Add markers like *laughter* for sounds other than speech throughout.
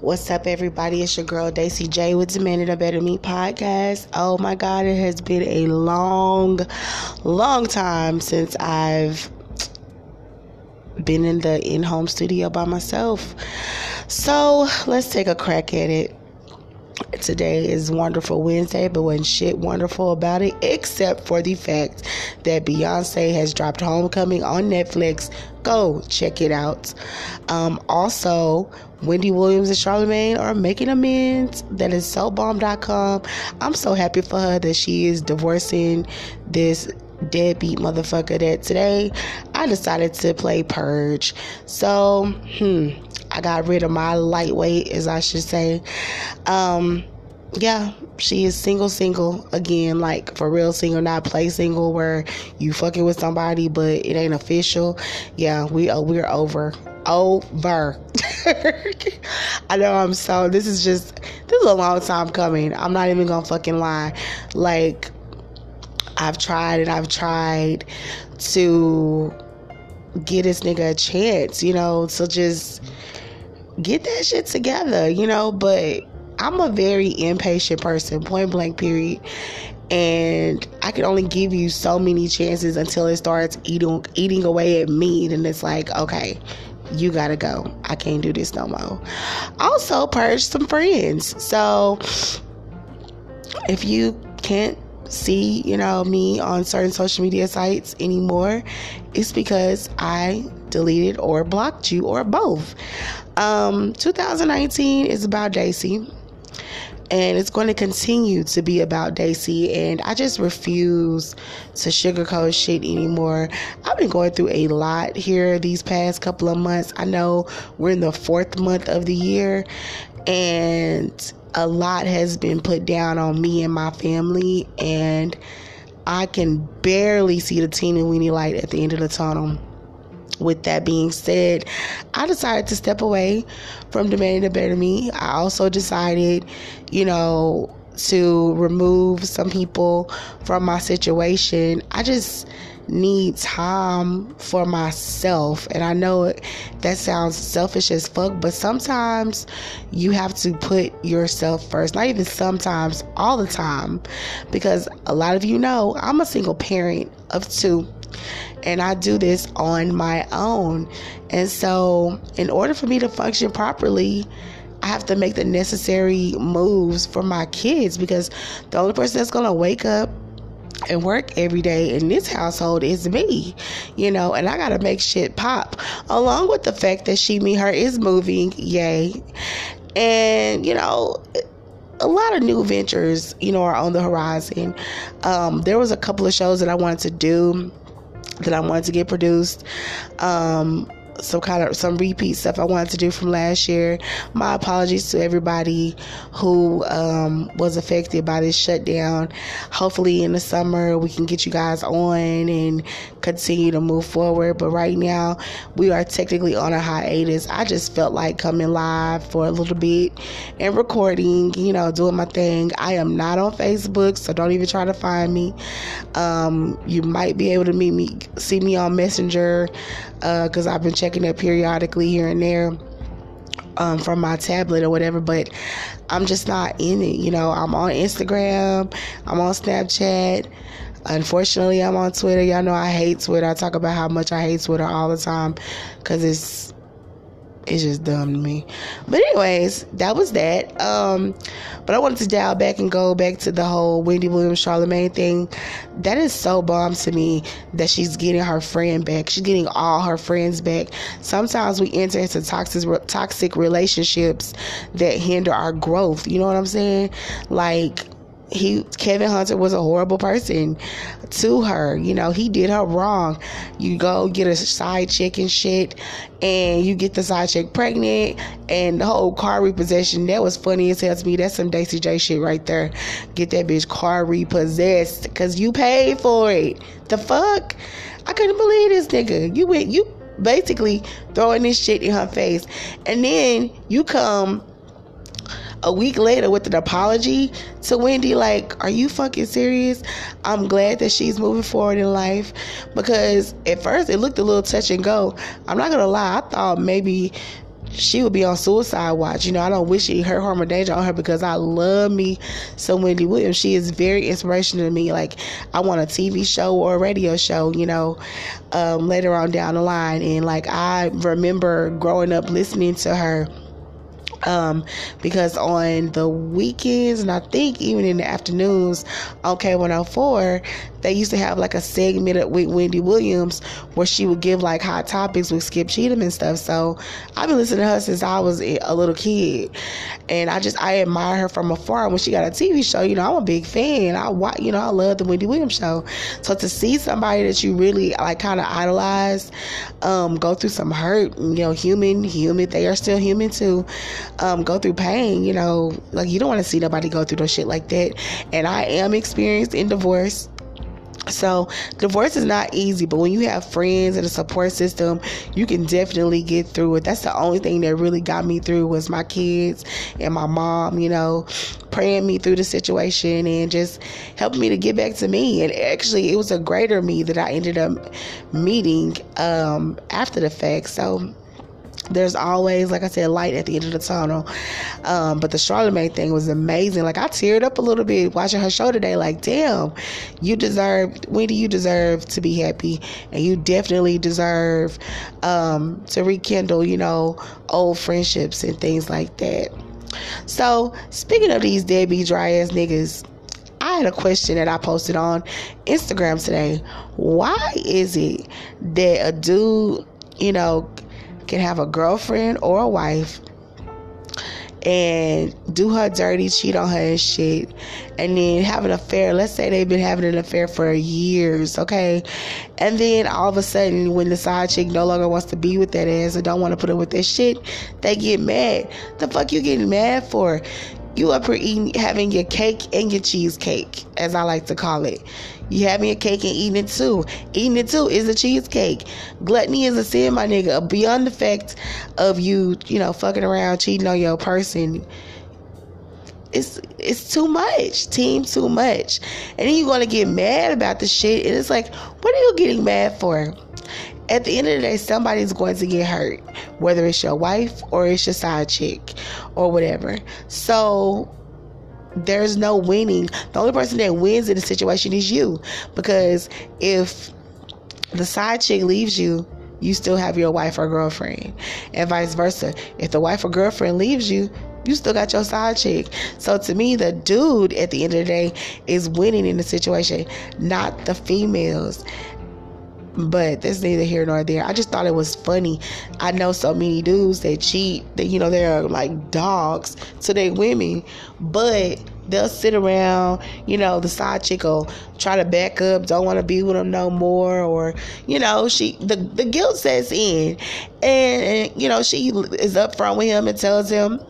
What's up, everybody? It's your girl Daisy J with Demanding a Better Me podcast. Oh my God, it has been a long, long time since I've been in the in home studio by myself. So let's take a crack at it. Today is Wonderful Wednesday, but wasn't shit wonderful about it except for the fact that Beyonce has dropped Homecoming on Netflix. Go check it out. Um, also, Wendy Williams and Charlemagne are making amends. That is SoBomb.com. I'm so happy for her that she is divorcing this deadbeat motherfucker that today I decided to play Purge. So, hmm, I got rid of my lightweight, as I should say. Um, yeah, she is single, single again, like for real single, not play single where you fucking with somebody but it ain't official. Yeah, we uh, we're over, over. *laughs* I know I'm so. This is just this is a long time coming. I'm not even gonna fucking lie. Like I've tried and I've tried to get this nigga a chance, you know, to just get that shit together, you know, but I'm a very impatient person, point blank, period. And I can only give you so many chances until it starts eating eating away at me. And it's like, okay, you gotta go. I can't do this no more. Also, purge some friends. So if you can't see, you know, me on certain social media sites anymore, it's because I deleted or blocked you or both. Um, 2019 is about Daisy and it's going to continue to be about Daisy. And I just refuse to sugarcoat shit anymore. I've been going through a lot here these past couple of months. I know we're in the fourth month of the year, and a lot has been put down on me and my family, and I can barely see the teeny weeny light at the end of the tunnel with that being said, I decided to step away from demanding a better me. I also decided, you know, to remove some people from my situation. I just need time for myself. And I know that sounds selfish as fuck, but sometimes you have to put yourself first. Not even sometimes, all the time. Because a lot of you know I'm a single parent of two and I do this on my own. And so, in order for me to function properly, I have to make the necessary moves for my kids because the only person that's going to wake up and work every day in this household is me, you know, and I gotta make shit pop. Along with the fact that She Me Her is moving, yay. And, you know, a lot of new ventures, you know, are on the horizon. Um, there was a couple of shows that I wanted to do that I wanted to get produced. Um, some kind of some repeat stuff I wanted to do from last year. My apologies to everybody who um, was affected by this shutdown. Hopefully, in the summer, we can get you guys on and continue to move forward. But right now, we are technically on a hiatus. I just felt like coming live for a little bit and recording, you know, doing my thing. I am not on Facebook, so don't even try to find me. Um, you might be able to meet me, see me on Messenger because uh, I've been checking it periodically here and there um, from my tablet or whatever, but I'm just not in it. You know, I'm on Instagram, I'm on Snapchat. Unfortunately, I'm on Twitter. Y'all know I hate Twitter. I talk about how much I hate Twitter all the time because it's it's just dumb to me. But anyways, that was that. Um, but I wanted to dial back and go back to the whole Wendy Williams Charlemagne thing. That is so bomb to me that she's getting her friend back. She's getting all her friends back. Sometimes we enter into toxic toxic relationships that hinder our growth. You know what I'm saying? Like he Kevin Hunter was a horrible person to her. You know, he did her wrong. You go get a side chick and shit, and you get the side chick pregnant, and the whole car repossession. That was funny as hell to me. That's some Daisy J shit right there. Get that bitch car repossessed because you paid for it. The fuck? I couldn't believe this nigga. You went, you basically throwing this shit in her face, and then you come a week later with an apology to Wendy. Like, are you fucking serious? I'm glad that she's moving forward in life because at first it looked a little touch and go. I'm not gonna lie, I thought maybe she would be on suicide watch. You know, I don't wish it hurt, harm, or danger on her because I love me some Wendy Williams. She is very inspirational to me. Like, I want a TV show or a radio show, you know, um, later on down the line. And like, I remember growing up listening to her um, because on the weekends and I think even in the afternoons on K104, they used to have like a segment with Wendy Williams where she would give like hot topics with Skip Cheatham and stuff. So I've been listening to her since I was a little kid, and I just I admire her from afar. When she got a TV show, you know, I'm a big fan. I watch, you know, I love the Wendy Williams show. So to see somebody that you really like kind of idolize, um, go through some hurt, you know, human, human, they are still human too. Um, go through pain, you know, like you don't want to see nobody go through no shit like that. And I am experienced in divorce. So, divorce is not easy, but when you have friends and a support system, you can definitely get through it. That's the only thing that really got me through was my kids and my mom, you know, praying me through the situation and just helping me to get back to me. And actually, it was a greater me that I ended up meeting um, after the fact. So, there's always, like I said, light at the end of the tunnel. Um, but the Charlemagne thing was amazing. Like I teared up a little bit watching her show today. Like, damn, you deserve. Wendy you deserve to be happy? And you definitely deserve um, to rekindle, you know, old friendships and things like that. So, speaking of these deadbeat dry ass niggas, I had a question that I posted on Instagram today. Why is it that a dude, you know, can have a girlfriend or a wife and do her dirty, cheat on her and shit, and then have an affair. Let's say they've been having an affair for years, okay? And then all of a sudden, when the side chick no longer wants to be with that ass or don't want to put up with that shit, they get mad. The fuck you getting mad for? You up here eating, having your cake and your cheesecake, as I like to call it. You having your cake and eating it too. Eating it too is a cheesecake. Gluttony is a sin, my nigga. Beyond the fact of you, you know, fucking around, cheating on your person. It's it's too much. Team too much. And then you're gonna get mad about the shit. And it's like, what are you getting mad for? At the end of the day, somebody's going to get hurt, whether it's your wife or it's your side chick or whatever. So there's no winning. The only person that wins in the situation is you. Because if the side chick leaves you, you still have your wife or girlfriend. And vice versa. If the wife or girlfriend leaves you, you still got your side chick. So to me, the dude at the end of the day is winning in the situation, not the females. But that's neither here nor there. I just thought it was funny. I know so many dudes that cheat, that you know they're like dogs to their women, but they'll sit around, you know, the side chick will try to back up, don't want to be with them no more, or you know, she the the guilt sets in, and, and you know she is upfront with him and tells him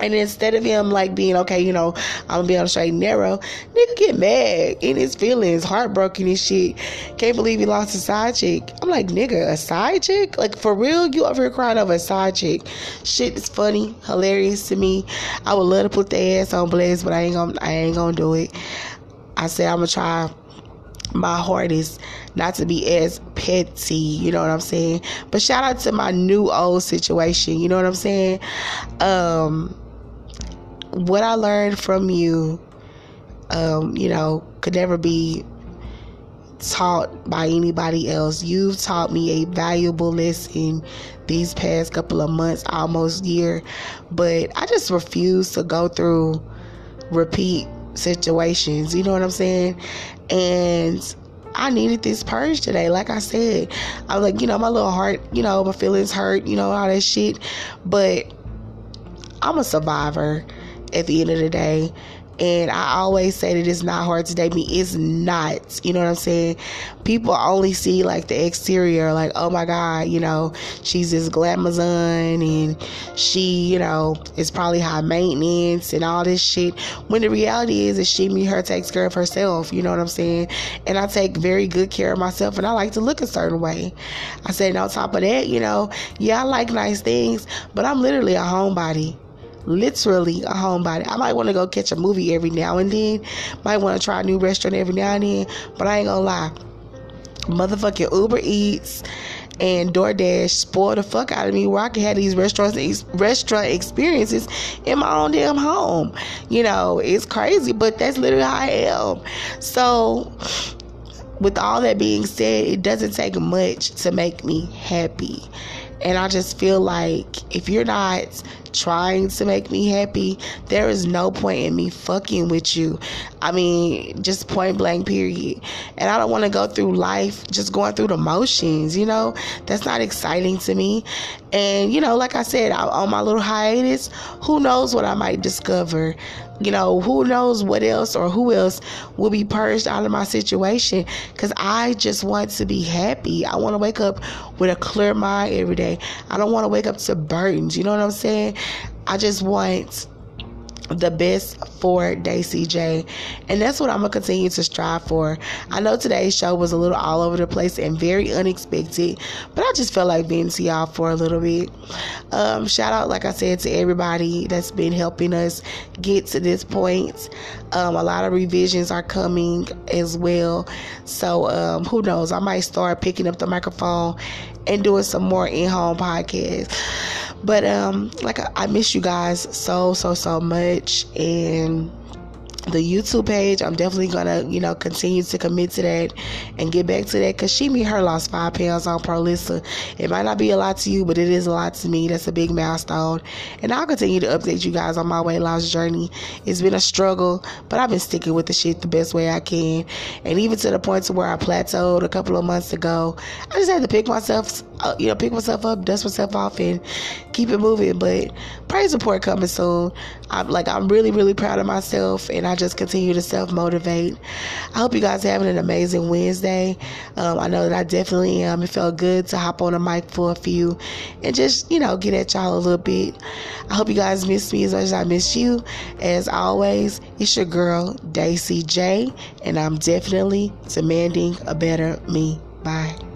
and instead of him like being okay, you know, I'm gonna be on the straight and narrow, nigga get mad in his feelings, heartbroken and shit. Can't believe he lost a side chick. I'm like, nigga, a side chick? Like for real? You over here crying over a side chick? Shit is funny, hilarious to me. I would love to put the ass on Blaze, but I ain't gonna I ain't gonna do it. I said I'm gonna try my heart is not to be as petty, you know what I'm saying? But shout out to my new old situation, you know what I'm saying? Um what I learned from you, um, you know, could never be taught by anybody else. You've taught me a valuable lesson these past couple of months, almost year, but I just refuse to go through repeat situations. You know what I'm saying? And I needed this purge today. Like I said, I was like, you know, my little heart, you know, my feelings hurt, you know, all that shit. But I'm a survivor at the end of the day. And I always say that it's not hard to date me. It's not. You know what I'm saying? People only see like the exterior, like, oh my God, you know, she's this glamazon and she, you know, is probably high maintenance and all this shit. When the reality is that she, me, her takes care of herself. You know what I'm saying? And I take very good care of myself and I like to look a certain way. I said, and on top of that, you know, yeah, I like nice things, but I'm literally a homebody literally a homebody. I might want to go catch a movie every now and then. Might want to try a new restaurant every now and then. But I ain't gonna lie. Motherfucking Uber Eats and DoorDash spoiled the fuck out of me where I could have these restaurants restaurant experiences in my own damn home. You know, it's crazy, but that's literally how I am. So with all that being said, it doesn't take much to make me happy. And I just feel like if you're not trying to make me happy, there is no point in me fucking with you. I mean, just point blank, period. And I don't want to go through life just going through the motions, you know? That's not exciting to me. And, you know, like I said, on my little hiatus, who knows what I might discover you know, who knows what else or who else will be purged out of my situation because I just want to be happy. I want to wake up with a clear mind every day. I don't want to wake up to burdens. You know what I'm saying? I just want the best for Daisy J. And that's what I'm going to continue to strive for. I know today's show was a little all over the place and very unexpected, but I just felt like being to y'all for a little bit. Um, shout out, like I said, to everybody that's been helping us get to this point. Um, a lot of revisions are coming as well. So um, who knows? I might start picking up the microphone and doing some more in home podcasts. But um, like I, I miss you guys so so so much, and the YouTube page. I'm definitely gonna, you know, continue to commit to that and get back to that because she me her lost five pounds on Prolissa. It might not be a lot to you, but it is a lot to me. That's a big milestone, and I'll continue to update you guys on my weight loss journey. It's been a struggle, but I've been sticking with the shit the best way I can, and even to the point to where I plateaued a couple of months ago. I just had to pick myself, uh, you know, pick myself up, dust myself off, and keep it moving. But praise report coming soon. I'm like I'm really really proud of myself, and I just continue to self motivate. I hope you guys are having an amazing Wednesday. Um, I know that I definitely am. It felt good to hop on a mic for a few and just you know get at y'all a little bit. I hope you guys miss me as much as I miss you. As always, it's your girl Daisy J, and I'm definitely demanding a better me. Bye.